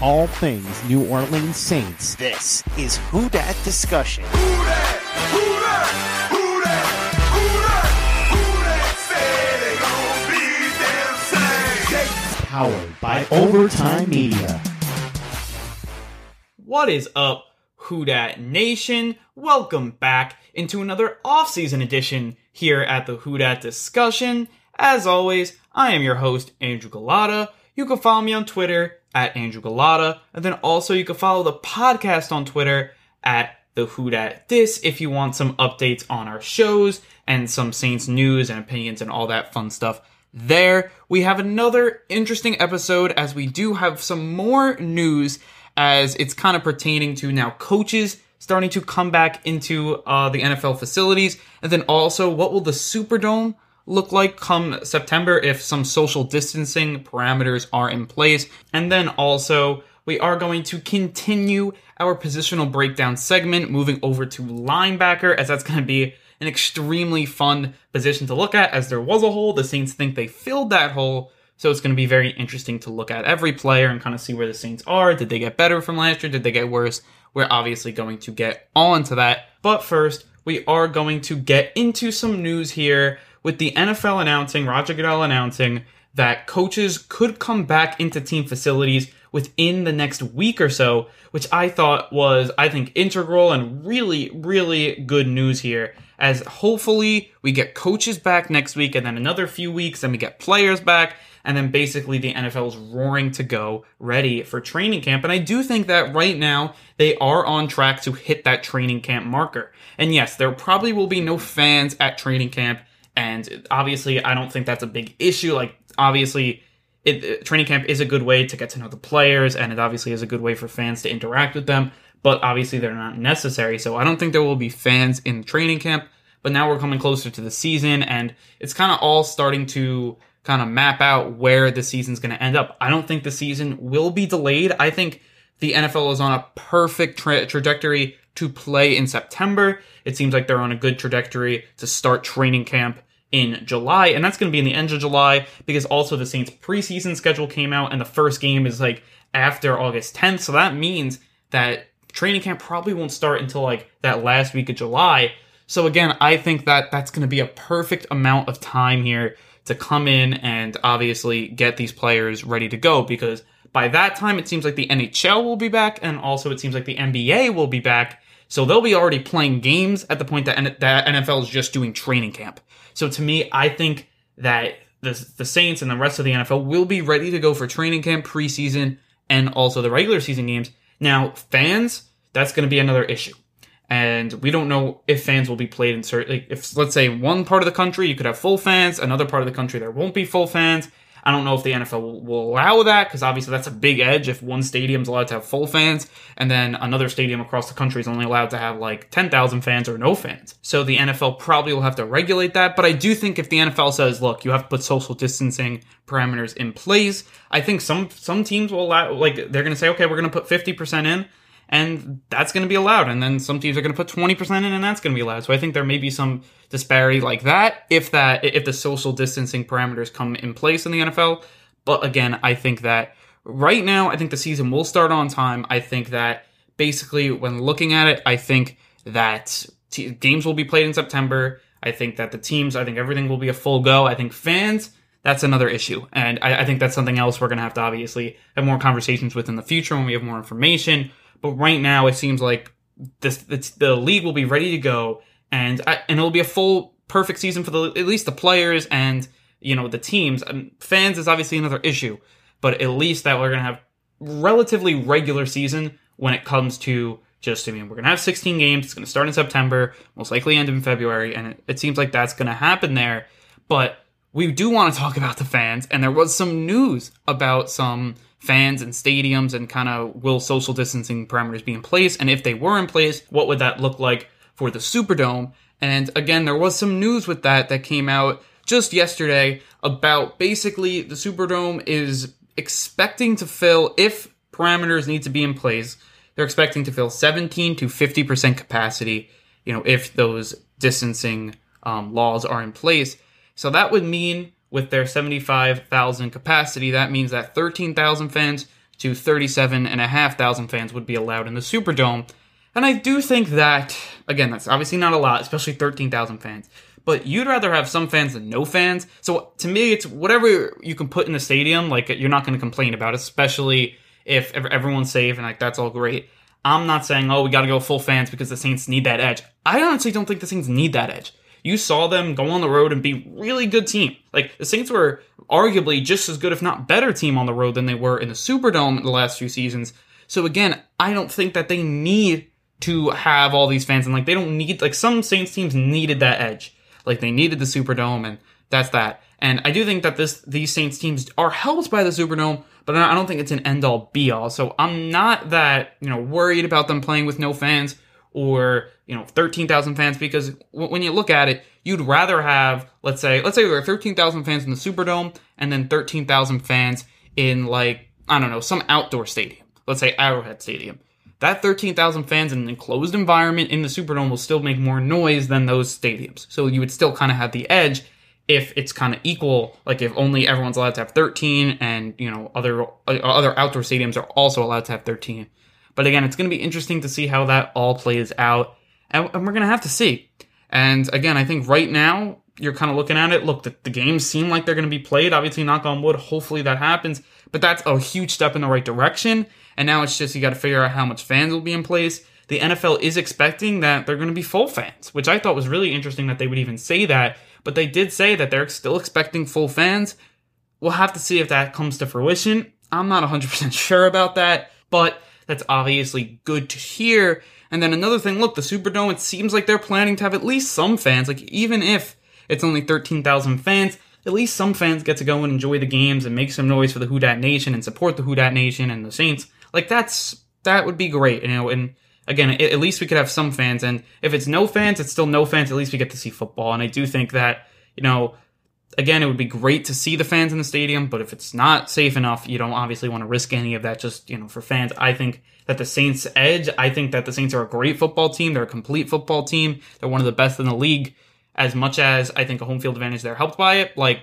all things New Orleans Saints. This is Who Dat Discussion. Powered by Overtime Media. What is up, Who Dat Nation? Welcome back into another off-season edition here at the Who Dat Discussion. As always, I am your host, Andrew Gullotta. You can follow me on Twitter at Andrew Gullotta, and then also you can follow the podcast on Twitter at the Who Dat Dis if you want some updates on our shows and some Saints news and opinions and all that fun stuff there. We have another interesting episode as we do have some more news as it's kind of pertaining to now coaches starting to come back into uh, the NFL facilities, and then also what will the Superdome look like come September if some social distancing parameters are in place, and then also we are going to continue our positional breakdown segment, moving over to linebacker, as that's going to be an extremely fun position to look at. As there was a hole, the Saints think they filled that hole. So it's going to be very interesting to look at every player and kind of see where the Saints are. Did they get better from last year? Did they get worse? We're obviously going to get on to that. But first, we are going to get into some news here with the NFL announcing, Roger Goodell announcing that coaches could come back into team facilities within the next week or so, which I thought was, I think, integral and really, really good news here. As hopefully we get coaches back next week and then another few weeks, and we get players back, and then basically the NFL is roaring to go, ready for training camp. And I do think that right now they are on track to hit that training camp marker. And yes, there probably will be no fans at training camp. And obviously, I don't think that's a big issue. Like, obviously, it, uh, training camp is a good way to get to know the players, and it obviously is a good way for fans to interact with them. But obviously, they're not necessary. So I don't think there will be fans in training camp. But now we're coming closer to the season, and it's kind of all starting to kind of map out where the season's going to end up. I don't think the season will be delayed. I think the NFL is on a perfect tra- trajectory to play in September. It seems like they're on a good trajectory to start training camp in July, and that's going to be in the end of July because also the Saints preseason schedule came out, and the first game is like after August 10th. So that means that training camp probably won't start until like that last week of July. So again, I think that that's going to be a perfect amount of time here to come in and obviously get these players ready to go because by that time it seems like the NHL will be back and also it seems like the NBA will be back. So they'll be already playing games at the point that, that NFL is just doing training camp. So to me, I think that the, the Saints and the rest of the NFL will be ready to go for training camp, preseason, and also the regular season games. Now, fans, that's going to be another issue. And we don't know if fans will be played in certain, like if let's say one part of the country you could have full fans, another part of the country there won't be full fans. I don't know if the NFL will, allow that because obviously that's a big edge if one stadium's allowed to have full fans and then another stadium across the country is only allowed to have like 10,000 fans or no fans. So the NFL probably will have to regulate that. But I do think if the NFL says, look, you have to put social distancing parameters in place, I think some, some teams will allow, like, they're going to say, okay, we're going to put 50% in and that's going to be allowed. And then some teams are going to put 20% in and that's going to be allowed. So I think there may be some disparity like that if that, if the social distancing parameters come in place in the NFL. But again, I think that right now, I think the season will start on time. I think that basically when looking at it, I think that t- games will be played in September. I think that the teams, I think everything will be a full go. I think fans, that's another issue. And I, I think that's something else we're going to have to obviously have more conversations with in the future when we have more information. But right now, it seems like this, the league will be ready to go, and and it'll be a full perfect season for the at least the players and you know the teams. And fans is obviously another issue, but at least that we're gonna have relatively regular season when it comes to just I mean we're gonna have 16 games. It's gonna start in September, most likely end in February, and it, it seems like that's gonna happen there. But we do want to talk about the fans, and there was some news about some fans and stadiums and kind of will social distancing parameters be in place? And if they were in place, what would that look like for the Superdome? And again, there was some news with that that came out just yesterday about basically the Superdome is expecting to fill, if parameters need to be in place, they're expecting to fill 17 to 50% capacity, you know, if those distancing um, laws are in place. So that would mean with their 75,000 capacity, that means that 13,000 fans to 37,500 fans would be allowed in the Superdome. And I do think that, again, that's obviously not a lot, especially 13,000 fans. But you'd rather have some fans than no fans. So to me, it's whatever you can put in the stadium, like you're not going to complain about, especially if everyone's safe and like that's all great. I'm not saying, oh, we got to go full fans because the Saints need that edge. I honestly don't think the Saints need that edge. You saw them go on the road and be really good team. Like the Saints were arguably just as good, if not better, team on the road than they were in the Superdome in the last few seasons. So again, I don't think that they need to have all these fans and like they don't need like some Saints teams needed that edge. Like they needed the Superdome and that's that. And I do think that this these Saints teams are helped by the Superdome, but I don't think it's an end all be all. So I'm not that, you know, worried about them playing with no fans or you know 13,000 fans because when you look at it, you'd rather have let's say let's say there are 13,000 fans in the Superdome and then 13,000 fans in like I don't know some outdoor stadium. Let's say Arrowhead Stadium. That 13,000 fans in an enclosed environment in the Superdome will still make more noise than those stadiums. So you would still kind of have the edge if it's kind of equal, like if only everyone's allowed to have 13 and, you know, other uh, other outdoor stadiums are also allowed to have 13. But again, it's going to be interesting to see how that all plays out. And, and we're going to have to see. And again, I think right now, you're kind of looking at it. Look, the, the games seem like they're going to be played. Obviously, knock on wood. Hopefully that happens. But that's a huge step in the right direction. And now it's just you got to figure out how much fans will be in place. The NFL is expecting that they're going to be full fans, which I thought was really interesting that they would even say that. But they did say that they're still expecting full fans. We'll have to see if that comes to fruition. I'm not 100% sure about that, but that's obviously good to hear. And then another thing, look, the Superdome, it seems like they're planning to have at least some fans. Like, even if it's only 13,000 fans, at least some fans get to go and enjoy the games and make some noise for the Who Dat Nation and support the Who Dat Nation and the Saints. Like, that's, that would be great, you know, and again, at least we could have some fans. And if it's no fans, it's still no fans. At least we get to see football. And I do think that, you know, again, it would be great to see the fans in the stadium, but if it's not safe enough, you don't obviously want to risk any of that just, you know, for fans. I think that the Saints edge, I think that the Saints are a great football team. They're a complete football team. They're one of the best in the league. As much as I think a home field advantage, they're helped by it. Like,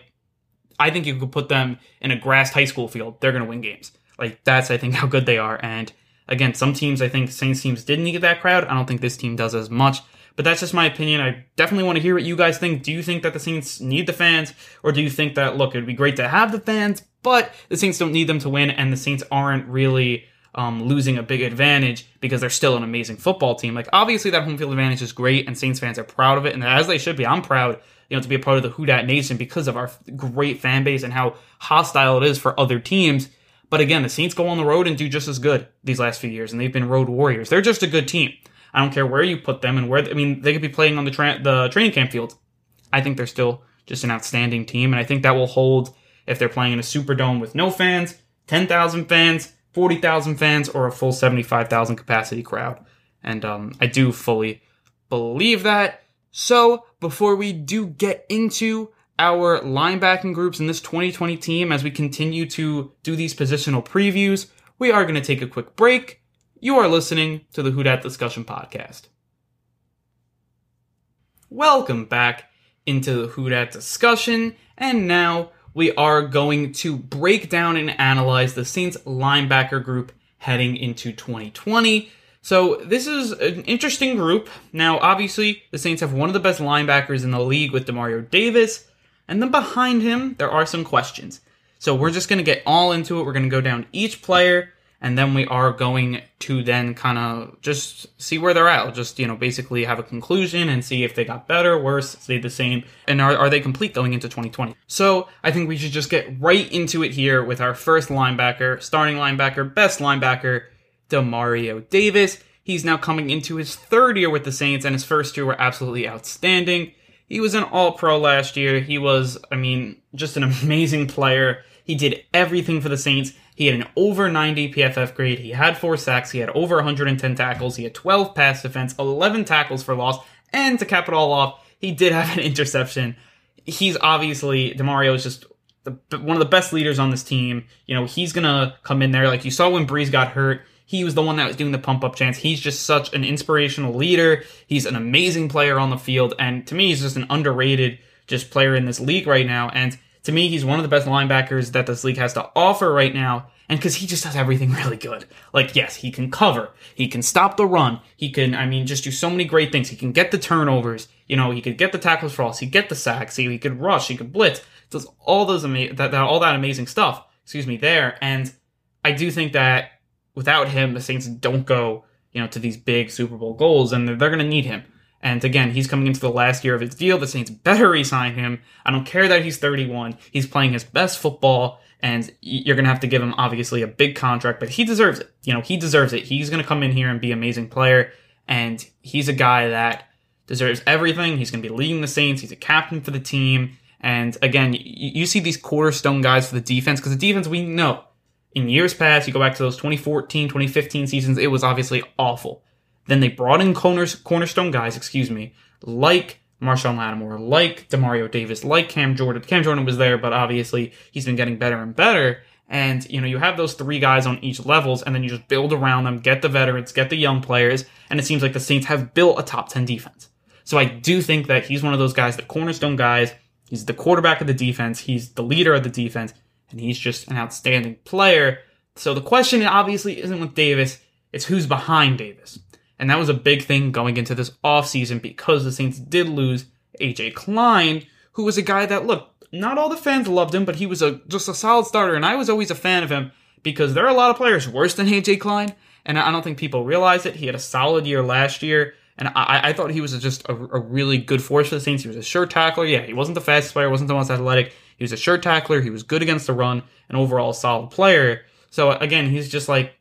I think you could put them in a grassed high school field. They're going to win games. Like, that's, I think, how good they are. And again, some teams, I think Saints teams didn't need that crowd. I don't think this team does as much. But that's just my opinion. I definitely want to hear what you guys think. Do you think that the Saints need the fans? Or do you think that, look, it'd be great to have the fans, but the Saints don't need them to win, and the Saints aren't really um, losing a big advantage because they're still an amazing football team? Like, obviously, that home field advantage is great, and Saints fans are proud of it, and as they should be. I'm proud, you know, to be a part of the Who Dat Nation because of our great fan base and how hostile it is for other teams. But again, the Saints go on the road and do just as good these last few years, and they've been road warriors. They're just a good team. I don't care where you put them and where. I mean, they could be playing on the tra- the training camp field. I think they're still just an outstanding team, and I think that will hold if they're playing in a Superdome with no fans, ten thousand fans, forty thousand fans, or a full seventy five thousand capacity crowd. And um, I do fully believe that. So before we do get into our linebacking groups in this 2020 team as we continue to do these positional previews, we are going to take a quick break. You are listening to the Who Discussion Podcast. Welcome back into the Who Discussion, and now we are going to break down and analyze the Saints linebacker group heading into 2020. So this is an interesting group. Now, obviously, the Saints have one of the best linebackers in the league with Demario Davis, and then behind him, there are some questions. So we're just going to get all into it. We're going to go down each player and then we are going to then kind of just see where they're at. Just you know, basically have a conclusion and see if they got better, worse, stayed the same, and are are they complete going into 2020? So I think we should just get right into it here with our first linebacker, starting linebacker, best linebacker, Demario Davis. He's now coming into his third year with the Saints, and his first two were absolutely outstanding. He was an All Pro last year. He was, I mean, just an amazing player. He did everything for the Saints. He had an over 90 PFF grade. He had four sacks. He had over 110 tackles. He had 12 pass defense, 11 tackles for loss. And to cap it all off, he did have an interception. He's obviously, Demario is just the, one of the best leaders on this team. You know, he's going to come in there. Like you saw when Brees got hurt, he was the one that was doing the pump up chance. He's just such an inspirational leader. He's an amazing player on the field. And to me, he's just an underrated just player in this league right now. And To me, he's one of the best linebackers that this league has to offer right now. And because he just does everything really good. Like, yes, he can cover. He can stop the run. He can, I mean, just do so many great things. He can get the turnovers. You know, he could get the tackles for loss. He get the sacks. He, he could rush. He could blitz. Does all those ama- that, that all that amazing stuff. Excuse me, there. And I do think that without him, the Saints don't go, you know, to these big Super Bowl goals, and they're, they're going to need him. And again, he's coming into the last year of his deal. The Saints better resign him. I don't care that he's 31. He's playing his best football, and you're going to have to give him obviously a big contract, but he deserves it. You know, he deserves it. He's going to come in here and be an amazing player, and he's a guy that deserves everything. He's going to be leading the Saints. He's a captain for the team. And again, you, see these cornerstone guys for the defense because the defense we know in years past, you go back to those 2014, 2015 seasons, it was obviously awful. Then they brought in corners, cornerstone guys, excuse me, like Marshon Lattimore, like Demario Davis, like Cam Jordan. Cam Jordan was there, but obviously he's been getting better and better. And you know, you have those three guys on each levels, and then you just build around them, get the veterans, get the young players, and it seems like the Saints have built a top 10 defense. So I do think that he's one of those guys, the cornerstone guys. He's the quarterback of the defense. He's the leader of the defense, and he's just an outstanding player. So the question obviously isn't with Davis, it's who's behind Davis. And that was a big thing going into this offseason because the Saints did lose AJ Klein, who was a guy that, look, not all the fans loved him, but he was a just a solid starter. And I was always a fan of him because there are a lot of players worse than AJ Klein. And I don't think people realize it. He had a solid year last year. And I, I thought he was just a, a, really good force for the Saints. He was a sure tackler. Yeah, he wasn't the fastest player, wasn't the most athletic. He was a sure tackler. He was good against the run, and overall a solid player. So again, he's just like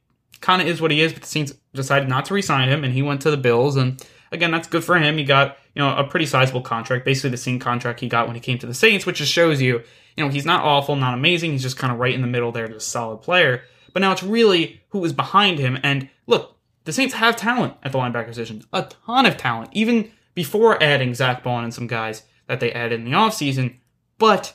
kind of is what he is. But the Saints decided not to re-sign him, and he went to the Bills. And again, that's good for him. He got you know a pretty sizable contract, basically the same contract he got when he came to the Saints, which just shows you you know he's not awful, not amazing. He's just kind of right in the middle there, just a solid player. But now it's really who is behind him. And look, the Saints have talent at the linebacker position, a ton of talent, even before adding Zach Baun and some guys that they added in the offseason. But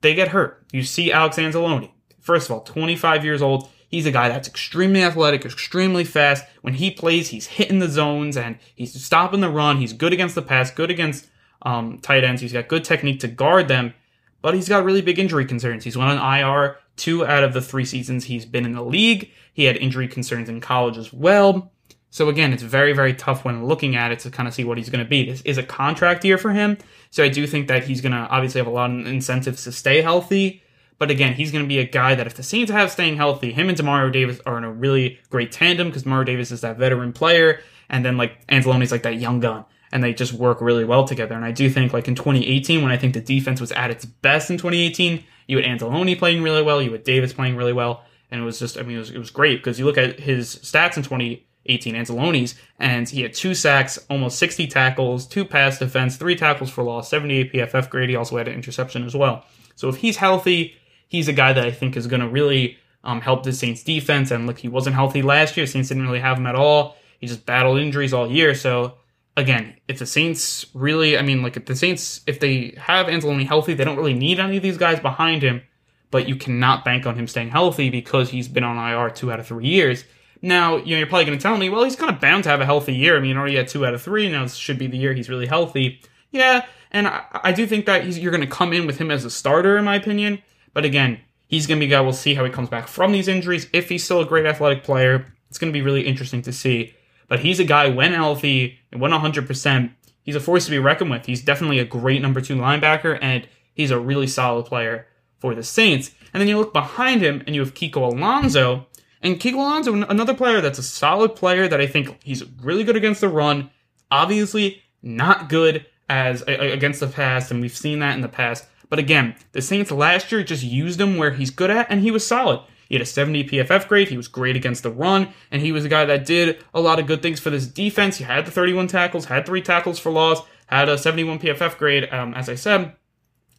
they get hurt. You see Alex Anzalone. First of all, 25 years old. He's a guy that's extremely athletic, extremely fast. When he plays, he's hitting the zones and he's stopping the run. He's good against the pass, good against um, tight ends. He's got good technique to guard them, but he's got really big injury concerns. He's went on IR two out of the three seasons he's been in the league. He had injury concerns in college as well. So again, it's very, very tough when looking at it to kind of see what he's going to be. This is a contract year for him. So I do think that he's going to obviously have a lot of incentives to stay healthy. But again, he's going to be a guy that if the Saints have staying healthy, him and Demario Davis are in a really great tandem because Demario Davis is that veteran player, and then like Anzalone's like that young gun, and they just work really well together. And I do think like in 2018, when I think the defense was at its best in 2018, you had Anzalone playing really well, you had Davis playing really well, and it was just I mean it was, it was great because you look at his stats in 2018, Anzalone's, and he had two sacks, almost 60 tackles, two pass defense, three tackles for loss, 78 PFF grade. He also had an interception as well. So if he's healthy he's a guy that I think is going to really um, help the Saints defense. And look, he wasn't healthy last year. Saints didn't really have him at all. He just battled injuries all year. So again, if the Saints really, I mean, like if the Saints, if they have Anzalone healthy, they don't really need any of these guys behind him. But you cannot bank on him staying healthy because he's been on IR two out of three years. Now, you know, you're probably going to tell me, well, he's kind of bound to have a healthy year. I mean, already had two out of three. Now this should be the year he's really healthy. Yeah, and I, I do think that you're going to come in with him as a starter, in my opinion. But again, he's going to be a guy. We'll see how he comes back from these injuries. If he's still a great athletic player, it's going to be really interesting to see. But he's a guy when healthy and when 100%, he's a force to be reckoned with. He's definitely a great number two linebacker, and he's a really solid player for the Saints. And then you look behind him, and you have Kiko Alonso. And Kiko Alonso, another player that's a solid player that I think he's really good against the run. Obviously, not good as against the pass, and we've seen that in the past. But again, the Saints last year just used him where he's good at, and he was solid. He had a 70 PFF grade. He was great against the run, and he was a guy that did a lot of good things for this defense. He had the 31 tackles, had three tackles for loss, had a 71 PFF grade, um, as I said,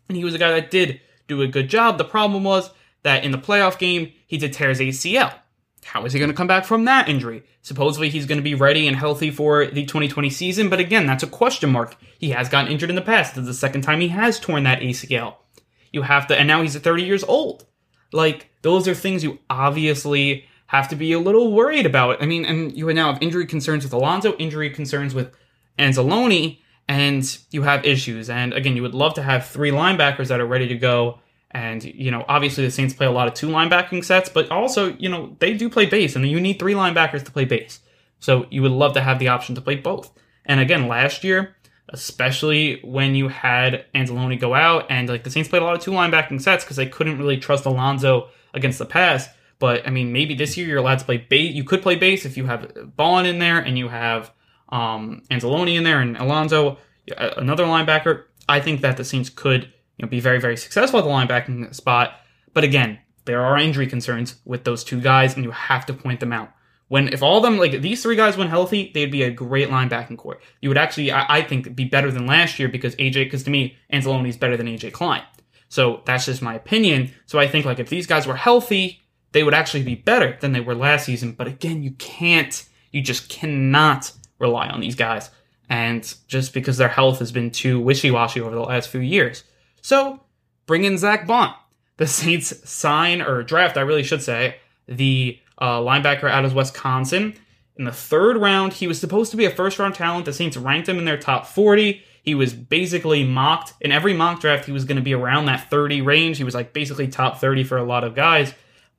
and he was a guy that did do a good job. The problem was that in the playoff game, he did tear his ACL. How is he going to come back from that injury? Supposedly he's going to be ready and healthy for the 2020 season, but again, that's a question mark. He has gotten injured in the past. This is the second time he has torn that ACL. You have to, and now he's 30 years old. Like, those are things you obviously have to be a little worried about. I mean, and you now have injury concerns with Alonso, injury concerns with Anzalone, and you have issues. And again, you would love to have three linebackers that are ready to go And, you know, obviously the Saints play a lot of two linebacking sets, but also, you know, they do play base and you need three linebackers to play base. So you would love to have the option to play both. And again, last year, especially when you had Anzalone go out and like the Saints played a lot of two linebacking sets because they couldn't really trust Alonso against the pass. But I mean, maybe this year you're allowed to play base. You could play base if you have Baun in there and you have um, Anzalone in there and Alonso, another linebacker. I think that the Saints could you know, be very, very successful at the linebacking spot. But again, there are injury concerns with those two guys, and you have to point them out. When if all of them like these three guys went healthy, they'd be a great linebacking core. You would actually, I, I think, be better than last year because AJ, because to me, Anzalone is better than AJ Klein. So that's just my opinion. So I think like if these guys were healthy, they would actually be better than they were last season. But again, you can't, you just cannot rely on these guys. And just because their health has been too wishy washy over the last few years. So bring in Zach Baun. The Saints sign or draft, I really should say, the uh, linebacker out of Wisconsin. In the third round, he was supposed to be a first round talent. The Saints ranked him in their top 40. He was basically mocked. In every mock draft, he was going to be around that 30 range. He was like basically top 30 for a lot of guys.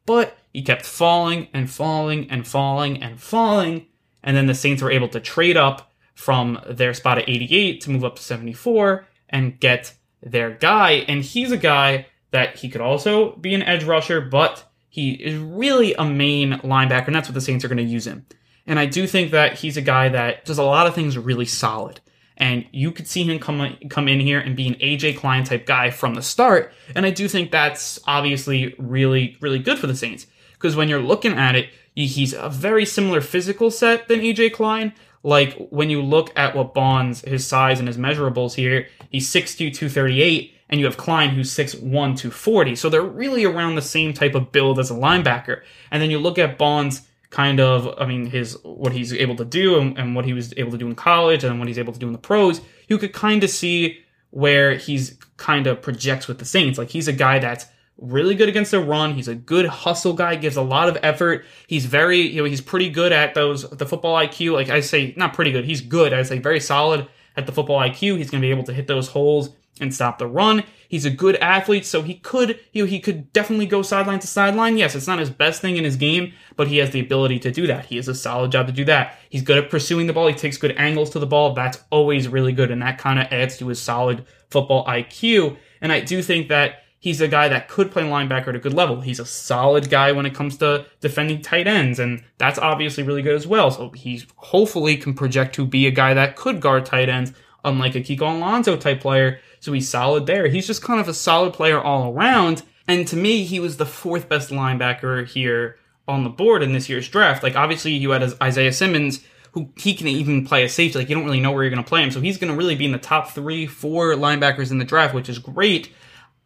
But he kept falling and falling and falling and falling. And then the Saints were able to trade up from their spot at 88 to move up to 74 and get their guy. And he's a guy that he could also be an edge rusher, but he is really a main linebacker, and that's what the Saints are going to use him. And I do think that he's a guy that does a lot of things really solid. And you could see him come come in here and be an AJ Klein type guy from the start. And I do think that's obviously really, really good for the Saints. Because when you're looking at it, he's a very similar physical set than AJ Klein. Like when you look at what Baun's, his size and his measurables here, he's 6'2, 238 and you have Klein who's 6'1", 240. So they're really around the same type of build as a linebacker. And then you look at Baun's kind of, I mean, his what he's able to do and, and what he was able to do in college and what he's able to do in the pros, you could kind of see where he's kind of projects with the Saints. Like he's a guy that's really good against the run. He's a good hustle guy, gives a lot of effort. He's very, you know, he's pretty good at those, the football IQ. Like I say, not pretty good. He's good. I say very solid at the football IQ. He's going to be able to hit those holes and stop the run. He's a good athlete, so he could you know, he could definitely go sideline to sideline. Yes, it's not his best thing in his game, but he has the ability to do that. He has a solid job to do that. He's good at pursuing the ball. He takes good angles to the ball. That's always really good, and that kind of adds to his solid football IQ. And I do think that he's a guy that could play linebacker at a good level. He's a solid guy when it comes to defending tight ends, and that's obviously really good as well. So he hopefully can project to be a guy that could guard tight ends, unlike a Kiko Alonso type player so he's solid there. He's just kind of a solid player all around. And to me, he was the fourth best linebacker here on the board in this year's draft. Like, obviously, you had Isaiah Simmons, who he can even play a safety. Like, you don't really know where you're going to play him. So he's going to really be in the top three, four linebackers in the draft, which is great.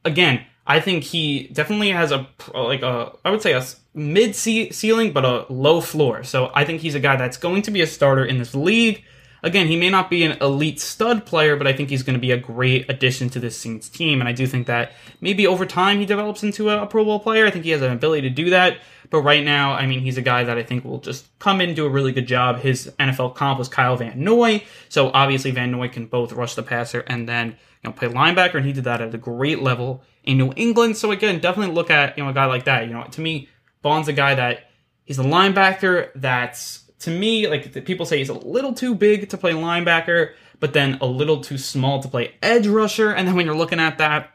Again, I think he definitely has a, like a, I would say a mid ceiling, but a low floor. So I think he's a guy that's going to be a starter in this league. Again, he may not be an elite stud player, but I think he's going to be a great addition to this Saints team. And I do think that maybe over time he develops into a, Pro Bowl player. I think he has an ability to do that. But right now, I mean, he's a guy that I think will just come in and do a really good job. His NFL comp was Kyle Van Noy. So obviously Van Noy can both rush the passer and then, you know, play linebacker. And he did that at a great level in New England. So again, definitely look at, you know, a guy like that. You know, to me, Baun's a guy that he's a linebacker that's to me, like people say he's a little too big to play linebacker, but then a little too small to play edge rusher. And then when you're looking at that,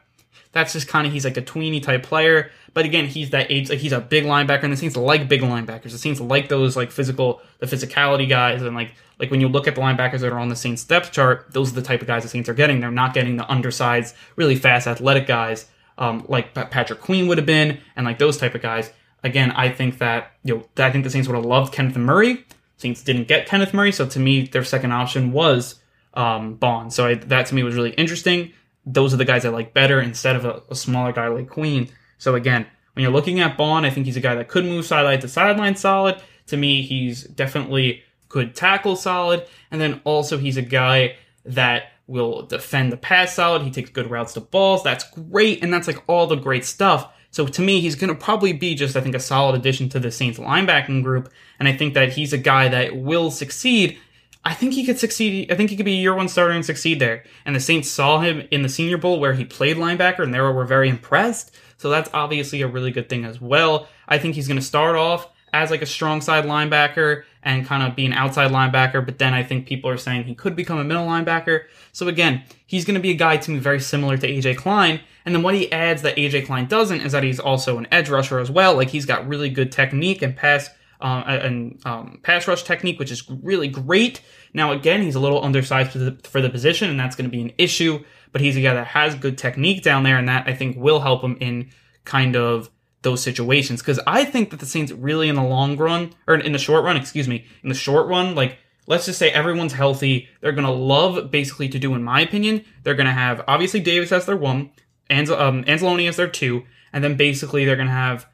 that's just kind of he's like a tweeny type player. But again, he's that age like he's a big linebacker, and the Saints like big linebackers. The Saints like those like physical, the physicality guys, and like like when you look at the linebackers that are on the Saints depth chart, those are the type of guys the Saints are getting. They're not getting the undersized, really fast, athletic guys um, like Patrick Queen would have been, and like those type of guys. Again, I think that you know I think the Saints would have loved Kenneth Murray, Saints didn't get Kenneth Murray, so to me, their second option was um, Baun. So I, that to me was really interesting. Those are the guys I like better instead of a, a, smaller guy like Queen. So again, when you're looking at Baun, I think he's a guy that could move sideline to sideline solid. To me, he's definitely could tackle solid, and then also he's a guy that will defend the pass solid. He takes good routes to balls. That's great, and that's like all the great stuff. So to me, he's going to probably be just, I think, a solid addition to the Saints linebacking group. And I think that he's a guy that will succeed. I think he could succeed. I think he could be a year one starter and succeed there. And the Saints saw him in the Senior Bowl where he played linebacker and they were very impressed. So that's obviously a really good thing as well. I think he's going to start off as like a strong side linebacker and kind of be an outside linebacker, but then I think people are saying he could become a middle linebacker. So again, he's going to be a guy to me very similar to AJ Klein. And then what he adds that AJ Klein doesn't is that he's also an edge rusher as well. Like he's got really good technique and pass um, and um, pass rush technique, which is really great. Now again, he's a little undersized for the, for the position, and that's going to be an issue. But he's a guy that has good technique down there, and that I think will help him in kind of those situations. Because I think that the Saints really in the long run, or in the short run, excuse me, in the short run, like let's just say everyone's healthy. They're going to love basically to do, in my opinion, they're going to have obviously Davis as their one, Anzel- um, Anzalone as their two, and then basically they're going to have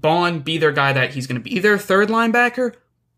Baun be their guy that he's going to be their third linebacker,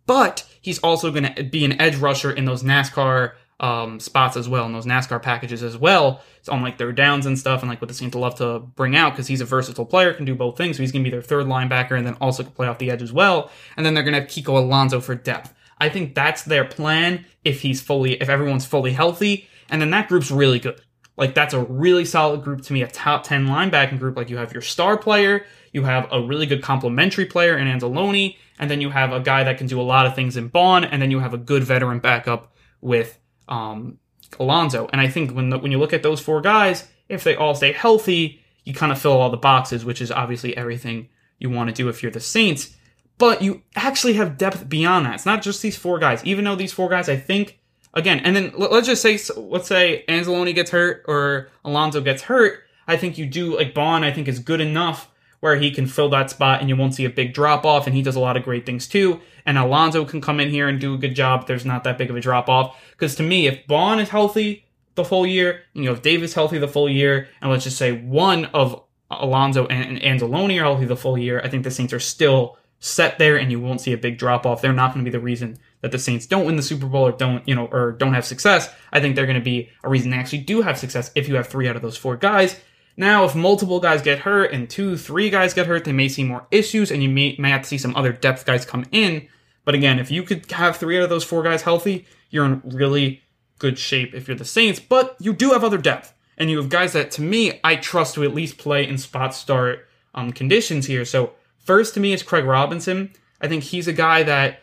but he's also going to be an edge rusher in those NASCAR um, spots as well, in those NASCAR packages as well. It's on like their downs and stuff, and like what the Saints love to bring out because he's a versatile player, can do both things. So he's going to be their third linebacker and then also can play off the edge as well. And then they're going to have Kiko Alonso for depth. I think that's their plan if he's fully, if everyone's fully healthy. And then that group's really good. Like that's a really solid group to me, a top 10 linebacking group. Like you have your star player, you have a really good complementary player in Anzalone, and then you have a guy that can do a lot of things in Baun, and then you have a good veteran backup with um, Alonso. And I think when the, when you look at those four guys, if they all stay healthy, you kind of fill all the boxes, which is obviously everything you want to do if you're the Saints. But you actually have depth beyond that. It's not just these four guys. Even though these four guys, I think, again, and then let's just say, let's say Anzalone gets hurt or Alonso gets hurt. I think you do like Baun. I think is good enough where he can fill that spot and you won't see a big drop off. And he does a lot of great things too. And Alonso can come in here and do a good job. There's not that big of a drop off. Because to me, if Baun is healthy the full year, you know, if Davis healthy the full year, and let's just say one of Alonso and, and Anzalone are healthy the full year, I think the Saints are still set there and you won't see a big drop off. They're not going to be the reason that the Saints don't win the Super Bowl or don't, you know, or don't have success. I think they're going to be a reason they actually do have success if you have three out of those four guys. Now, if multiple guys get hurt and two, three guys get hurt, they may see more issues and you may, may have to see some other depth guys come in. But again, if you could have three out of those four guys healthy, you're in really good shape if you're the Saints. But you do have other depth. And you have guys that, to me, I trust to at least play in spot start um, conditions here. So, first to me is Craig Robinson. I think he's a guy that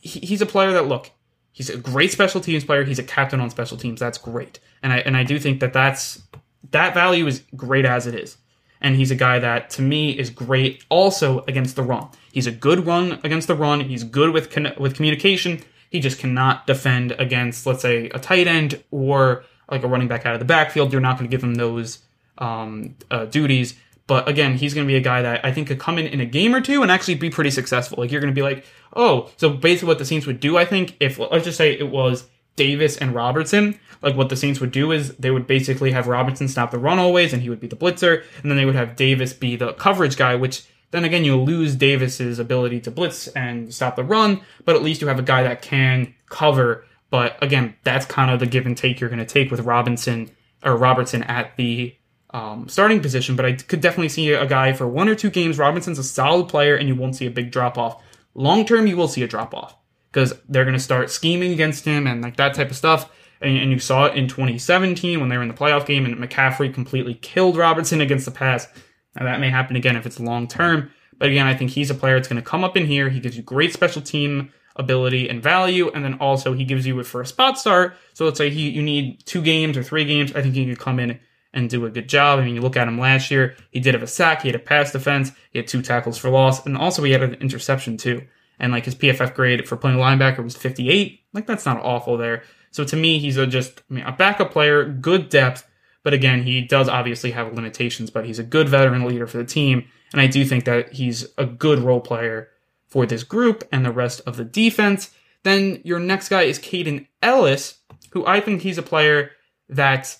he, he's a player that, look, he's a great special teams player. He's a captain on special teams. That's great. And I, and I do think that that's that value is great as it is. And he's a guy that, to me, is great also against the run. He's a good run against the run. He's good with con- with communication. He just cannot defend against, let's say, a tight end or like a running back out of the backfield. You're not going to give him those um, uh, duties. But again, he's going to be a guy that I think could come in in a game or two and actually be pretty successful. Like you're going to be like, oh, so basically what the Saints would do, I think, if let's just say it was Davis and Robertson, like what the Saints would do is they would basically have Robertson stop the run always, and he would be the blitzer, and then they would have Davis be the coverage guy, which then again you lose Davis's ability to blitz and stop the run, but at least you have a guy that can cover. But again, that's kind of the give and take you're going to take with Robinson or Robertson at the um, starting position. But I could definitely see a guy for one or two games. Robinson's a solid player, and you won't see a big drop off. Long term, you will see a drop off because they're going to start scheming against him and like that type of stuff. And, and, you saw it in 2017 when they were in the playoff game and McCaffrey completely killed Robertson against the pass. Now that may happen again if it's long term. But again, I think he's a player that's going to come up in here. He gives you great special team ability and value, and then also he gives you it for a spot start. So let's say he you need two games or three games. I think he could come in and do a good job. I mean, you look at him last year; he did have a sack, he had a pass defense, he had two tackles for loss, and also he had an interception too and like his PFF grade for playing linebacker was 58. Like that's not awful there. So to me, he's a just I mean, a backup player, good depth, but again, he does obviously have limitations. But he's a good veteran leader for the team, and I do think that he's a good role player for this group and the rest of the defense. Then your next guy is Kaden Elliss, who I think he's a player that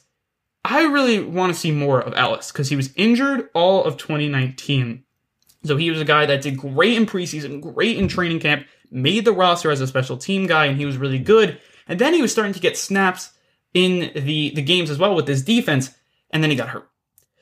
I really want to see more of Elliss because he was injured all of 2019 so he was a guy that did great in preseason, great in training camp, made the roster as a special team guy, and he was really good. And then he was starting to get snaps in the, the games as well with his defense, and then he got hurt.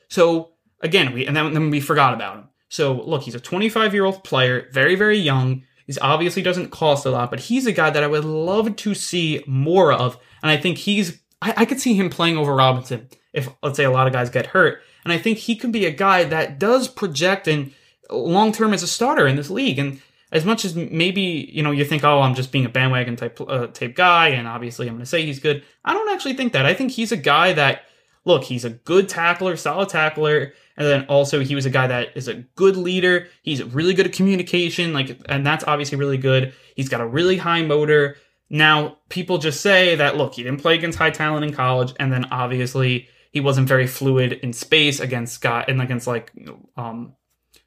So again, we and then, then we forgot about him. So look, he's a 25 year old player, very, very young. He obviously doesn't cost a lot, but he's a guy that I would love to see more of. And I think he's, I, I could see him playing over Robinson if, let's say, a lot of guys get hurt. And I think he could be a guy that does project and long term as a starter in this league. And as much as maybe you know you think, oh, I'm just being a bandwagon type uh, type guy, and obviously I'm going to say he's good. I don't actually think that. I think he's a guy that look, he's a good tackler, solid tackler, and then also he was a guy that is a good leader. He's really good at communication, like, and that's obviously really good. He's got a really high motor. Now, people just say that look, he didn't play against high talent in college, and then obviously he wasn't very fluid in space against Scott and against like um,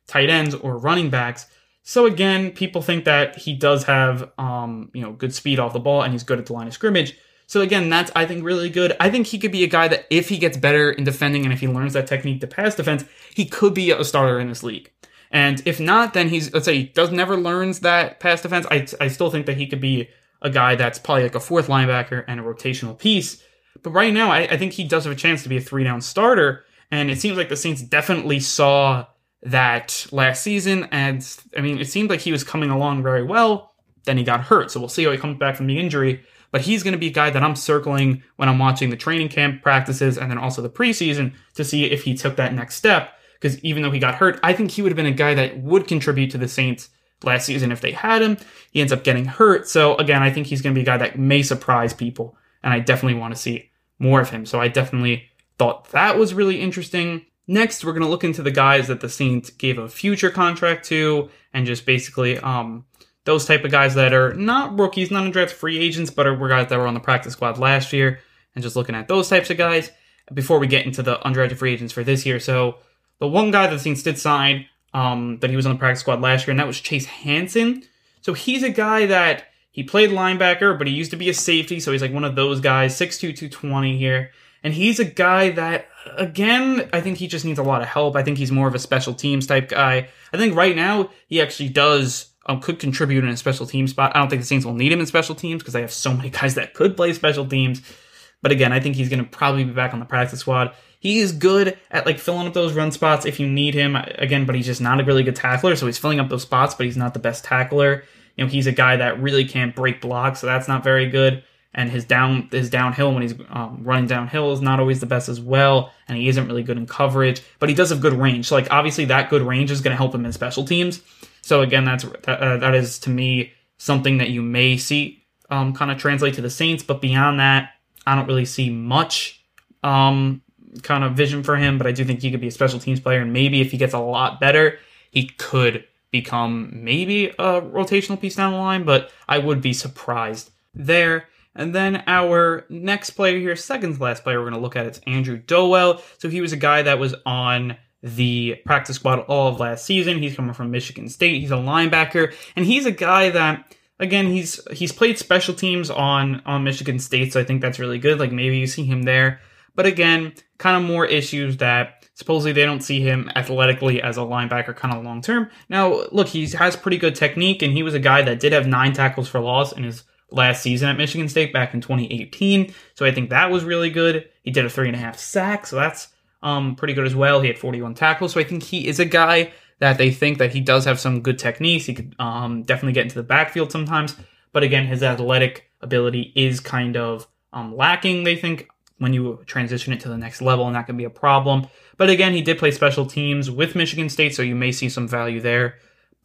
tight ends or running backs. So again, people think that he does have um, you know good speed off the ball and he's good at the line of scrimmage. So again, that's I think really good. I think he could be a guy that if he gets better in defending and if he learns that technique to pass defense, he could be a starter in this league. And if not, then he's let's say he does never learns that pass defense. I I still think that he could be a guy that's probably like a fourth linebacker and a rotational piece. But right now, I, I think he does have a chance to be a three down starter. And it seems like the Saints definitely saw that last season. And I mean, it seemed like he was coming along very well. Then he got hurt. So we'll see how he comes back from the injury. But he's going to be a guy that I'm circling when I'm watching the training camp practices and then also the preseason to see if he took that next step. Because even though he got hurt, I think he would have been a guy that would contribute to the Saints last season if they had him. He ends up getting hurt. So again, I think he's going to be a guy that may surprise people. And I definitely want to see more of him. So I definitely thought that was really interesting. Next, we're going to look into the guys that the Saints gave a future contract to, and just basically um, those type of guys that are not rookies, not undrafted free agents, but are guys that were on the practice squad last year, and just looking at those types of guys before we get into the undrafted free agents for this year. So the one guy that the Saints did sign um, that he was on the practice squad last year, and that was Chase Hansen. So he's a guy that he played linebacker, but he used to be a safety, so he's like one of those guys, 6'2", 220 here. And he's a guy that, again, I think he just needs a lot of help. I think he's more of a special teams type guy. I think right now he actually does um, could contribute in a special team spot. I don't think the Saints will need him in special teams because they have so many guys that could play special teams. But again, I think he's going to probably be back on the practice squad. He is good at like filling up those run spots if you need him. Again, but he's just not a really good tackler, so he's filling up those spots, but he's not the best tackler. You know, he's a guy that really can't break blocks, so that's not very good and his down his downhill when he's um, running downhill is not always the best as well, and he isn't really good in coverage. But he does have good range. So like obviously that good range is going to help him in special teams. So again, that's that, uh, that is to me something that you may see um, kind of translate to the Saints. But beyond that, I don't really see much um, kind of vision for him. But I do think he could be a special teams player, and maybe if he gets a lot better, he could become maybe a rotational piece down the line. But I would be surprised there. And then our next player here, second last player we're going to look at, it's Andrew Dowell. So he was a guy that was on the practice squad all of last season. He's coming from Michigan State. He's a linebacker, and he's a guy that again he's he's played special teams on on Michigan State, so I think that's really good. Like maybe you see him there, but again, kind of more issues that supposedly they don't see him athletically as a linebacker kind of long term. Now, look, he has pretty good technique, and he was a guy that did have nine tackles for loss in his last season at Michigan State back in 2018. So I think that was really good. He did a three and a half sack, so that's um, pretty good as well. He had 41 tackles, so I think he is a guy that they think that he does have some good techniques. He could um, definitely get into the backfield sometimes, but again, his athletic ability is kind of um, lacking. They think when you transition it to the next level, and that can be a problem. But again, he did play special teams with Michigan State, so you may see some value there.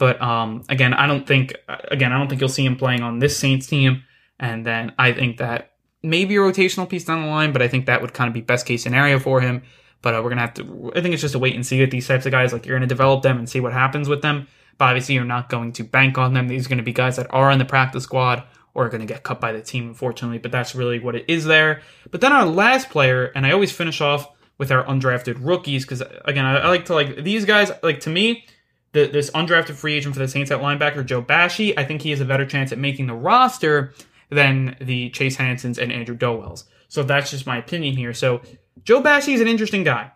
But um, again, I don't think again I don't think you'll see him playing on this Saints team. And then I think that maybe a rotational piece down the line, but I think that would kind of be best case scenario for him. But uh, we're gonna have to. I think it's just a wait and see with these types of guys. Like you're gonna develop them and see what happens with them. But obviously, you're not going to bank on them. These are to be guys that are in the practice squad or are to get cut by the team, unfortunately. But that's really what it is there. But then our last player, and I always finish off with our undrafted rookies because again, I, I like to like these guys. Like to me, the, this undrafted free agent for the Saints at linebacker, Joe Bachie, I think he has a better chance at making the roster than the Chase Hansens and Andrew Dowells. So that's just my opinion here. So Joe Bachie is an interesting guy.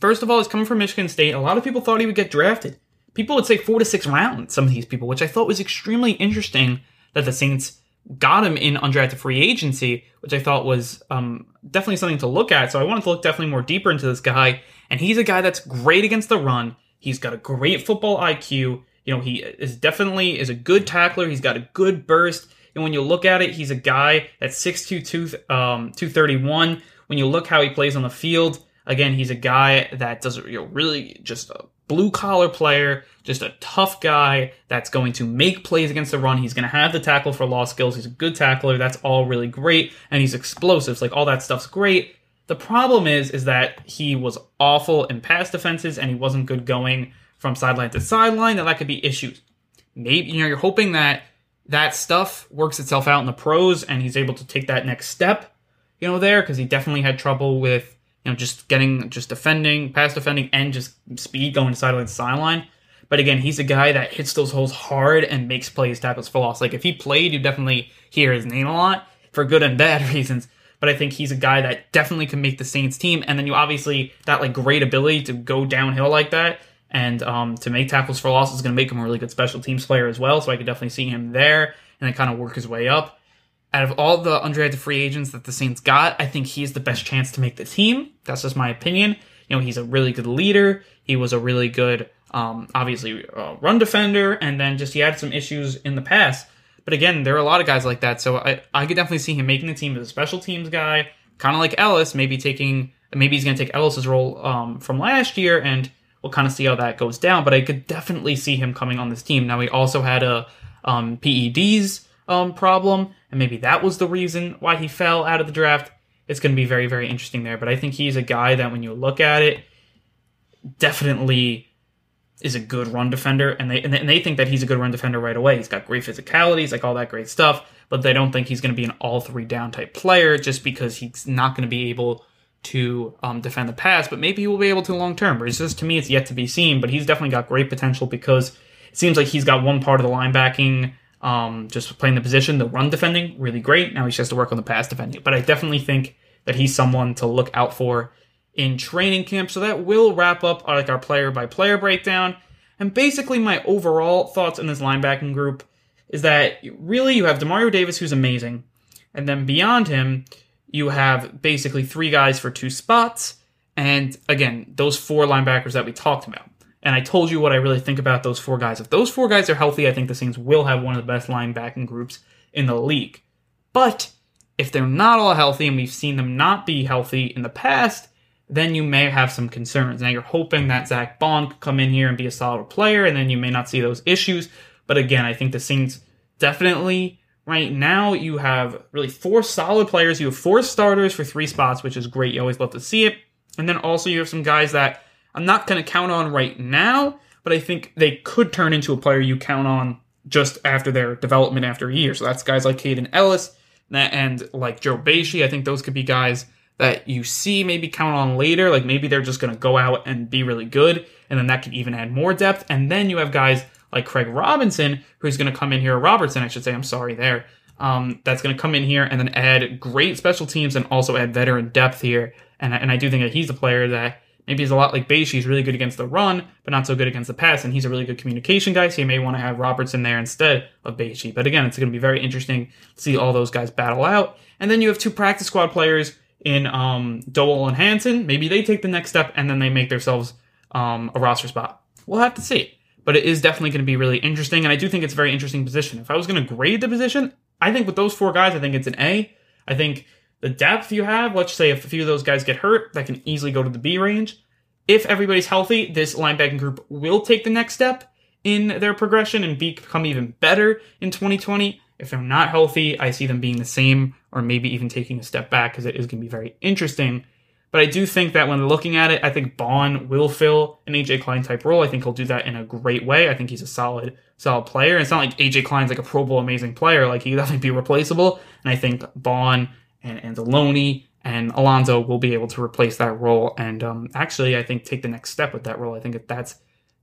First of all, he's coming from Michigan State. A lot of people thought he would get drafted. People would say four to six rounds, some of these people, which I thought was extremely interesting that the Saints got him in undrafted free agency, which I thought was um, definitely something to look at. So I wanted to look definitely more deeper into this guy. And he's a guy that's great against the run. He's got a great football IQ. You know, he is definitely is a good tackler. He's got a good burst. And when you look at it, he's a guy that's 6'2", um, 231. When you look how he plays on the field, Again, he's a guy that does you know, really just a blue collar player, just a tough guy that's going to make plays against the run. He's going to have the tackle for loss skills. He's a good tackler. That's all really great. And he's explosive. like all that stuff's great. The problem is, is that he was awful in pass defenses and he wasn't good going from sideline to sideline. That that could be issues. Maybe you know you're hoping that that stuff works itself out in the pros and he's able to take that next step. You know there because he definitely had trouble with you know, just getting, just defending, pass defending, and just speed going sideline to sideline. But again, he's a guy that hits those holes hard and makes plays, tackles for loss. Like if he played, you definitely hear his name a lot for good and bad reasons. But I think he's a guy that definitely can make the Saints team. And then you obviously that like great ability to go downhill like that and um, to make tackles for loss is going to make him a really good special teams player as well. So I could definitely see him there and then kind of work his way up out of all the undrafted free agents that the Saints got, I think he's the best chance to make the team. That's just my opinion. You know, he's a really good leader. He was a really good, um, obviously, uh, run defender, and then just he had some issues in the past. But again, there are a lot of guys like that, so I, I could definitely see him making the team as a special teams guy, kind of like Elliss, maybe taking, maybe he's going to take Elliss's role um, from last year, and we'll kind of see how that goes down. But I could definitely see him coming on this team. Now, he also had a um, PEDs um, problem, and maybe that was the reason why he fell out of the draft. It's going to be very, very interesting there. But I think he's a guy that when you look at it, definitely is a good run defender, and they and they think that he's a good run defender right away. He's got great physicalities, like all that great stuff, but they don't think he's going to be an all three down type player just because he's not going to be able to um, defend the pass. But maybe he will be able to long term. It's just to me, it's yet to be seen. But he's definitely got great potential because it seems like he's got one part of the linebacking um, just playing the position, the run defending, really great. Now he just has to work on the pass defending. But I definitely think that he's someone to look out for in training camp. So that will wrap up uh, like our player by player breakdown. And basically, my overall thoughts in this linebacking group is that really you have Demario Davis, who's amazing, and then beyond him, you have basically three guys for two spots. And again, those four linebackers that we talked about. And I told you what I really think about those four guys. If those four guys are healthy, I think the Saints will have one of the best linebacking groups in the league. But if they're not all healthy, and we've seen them not be healthy in the past, then you may have some concerns. Now you're hoping that Zach Baun could come in here and be a solid player, and then you may not see those issues. But again, I think the Saints definitely right now you have really four solid players. You have four starters for three spots, which is great. You always love to see it. And then also you have some guys that I'm not going to count on right now, but I think they could turn into a player you count on just after their development after a year. So that's guys like Kaden Elliss and like Joe Bachie. I think those could be guys that you see maybe count on later. Like maybe they're just going to go out and be really good, and then that could even add more depth. And then you have guys like Craig Robinson, who's going to come in here, Robertson, I should say. I'm sorry there. Um, that's going to come in here and then add great special teams and also add veteran depth here. And, and I do think that he's a player that Maybe he's a lot like Bachie. He's really good against the run, but not so good against the pass. And he's a really good communication guy, so you may want to have Robertson there instead of Bachie. But again, it's going to be very interesting to see all those guys battle out. And then you have two practice squad players in um, Dowell and Hansen. Maybe they take the next step and then they make themselves um, a roster spot. We'll have to see. But it is definitely going to be really interesting. And I do think it's a very interesting position. If I was going to grade the position, I think with those four guys, I think it's an A. I think the depth you have, let's say if a few of those guys get hurt, that can easily go to the B range. If everybody's healthy, this linebacking group will take the next step in their progression and become even better in 2020. If they're not healthy, I see them being the same or maybe even taking a step back because it is going to be very interesting. But I do think that when looking at it, I think Baun will fill an AJ Klein type role. I think he'll do that in a great way. I think he's a solid, solid player. It's not like AJ Klein's like a Pro Bowl amazing player. Like he definitely be replaceable. And I think Baun and Anzalone and Alonso will be able to replace that role and um, actually, I think, take the next step with that role. I think that that's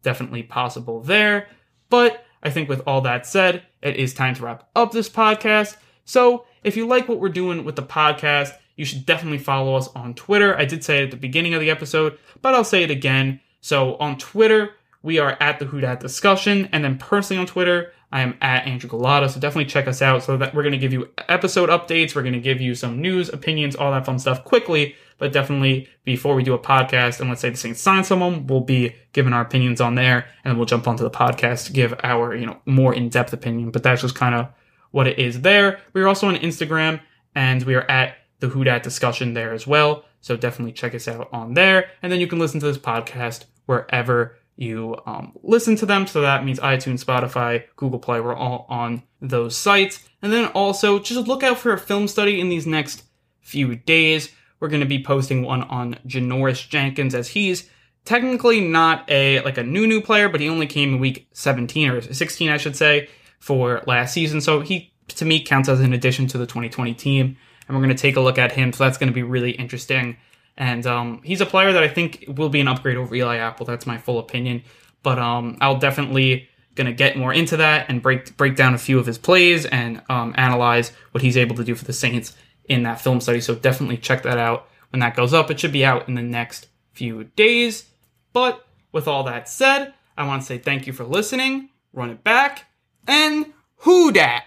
definitely possible there. But I think with all that said, it is time to wrap up this podcast. So if you like what we're doing with the podcast, you should definitely follow us on Twitter. I did say it at the beginning of the episode, but I'll say it again. So on Twitter, we are at the Who Dat discussion, and then personally on Twitter, I am at Andrew Gullotta. so definitely check us out. So that we're going to give you episode updates, we're going to give you some news, opinions, all that fun stuff quickly. But definitely before we do a podcast, and let's say the Saints sign someone, we'll be giving our opinions on there, and we'll jump onto the podcast to give our you know more in depth opinion. But that's just kind of what it is there. We are also on Instagram, and we are at the Who Dat discussion there as well. So definitely check us out on there. And then you can listen to this podcast wherever you um, listen to them. So that means iTunes, Spotify, Google Play. We're all on those sites. And then also just look out for a film study in these next few days. We're going to be posting one on Janoris Jenkins as he's technically not a like a new new player, but he only came in week 17 or 16, I should say, for last season. So he to me counts as an addition to the 2020 team, and we're going to take a look at him. So that's going to be really interesting. And um, he's a player that I think will be an upgrade over Eli Apple. That's my full opinion. But um, I'll definitely going to get more into that and break break down a few of his plays and um, analyze what he's able to do for the Saints in that film study. So definitely check that out when that goes up. It should be out in the next few days. But with all that said, I want to say thank you for listening, run it back, and who dat?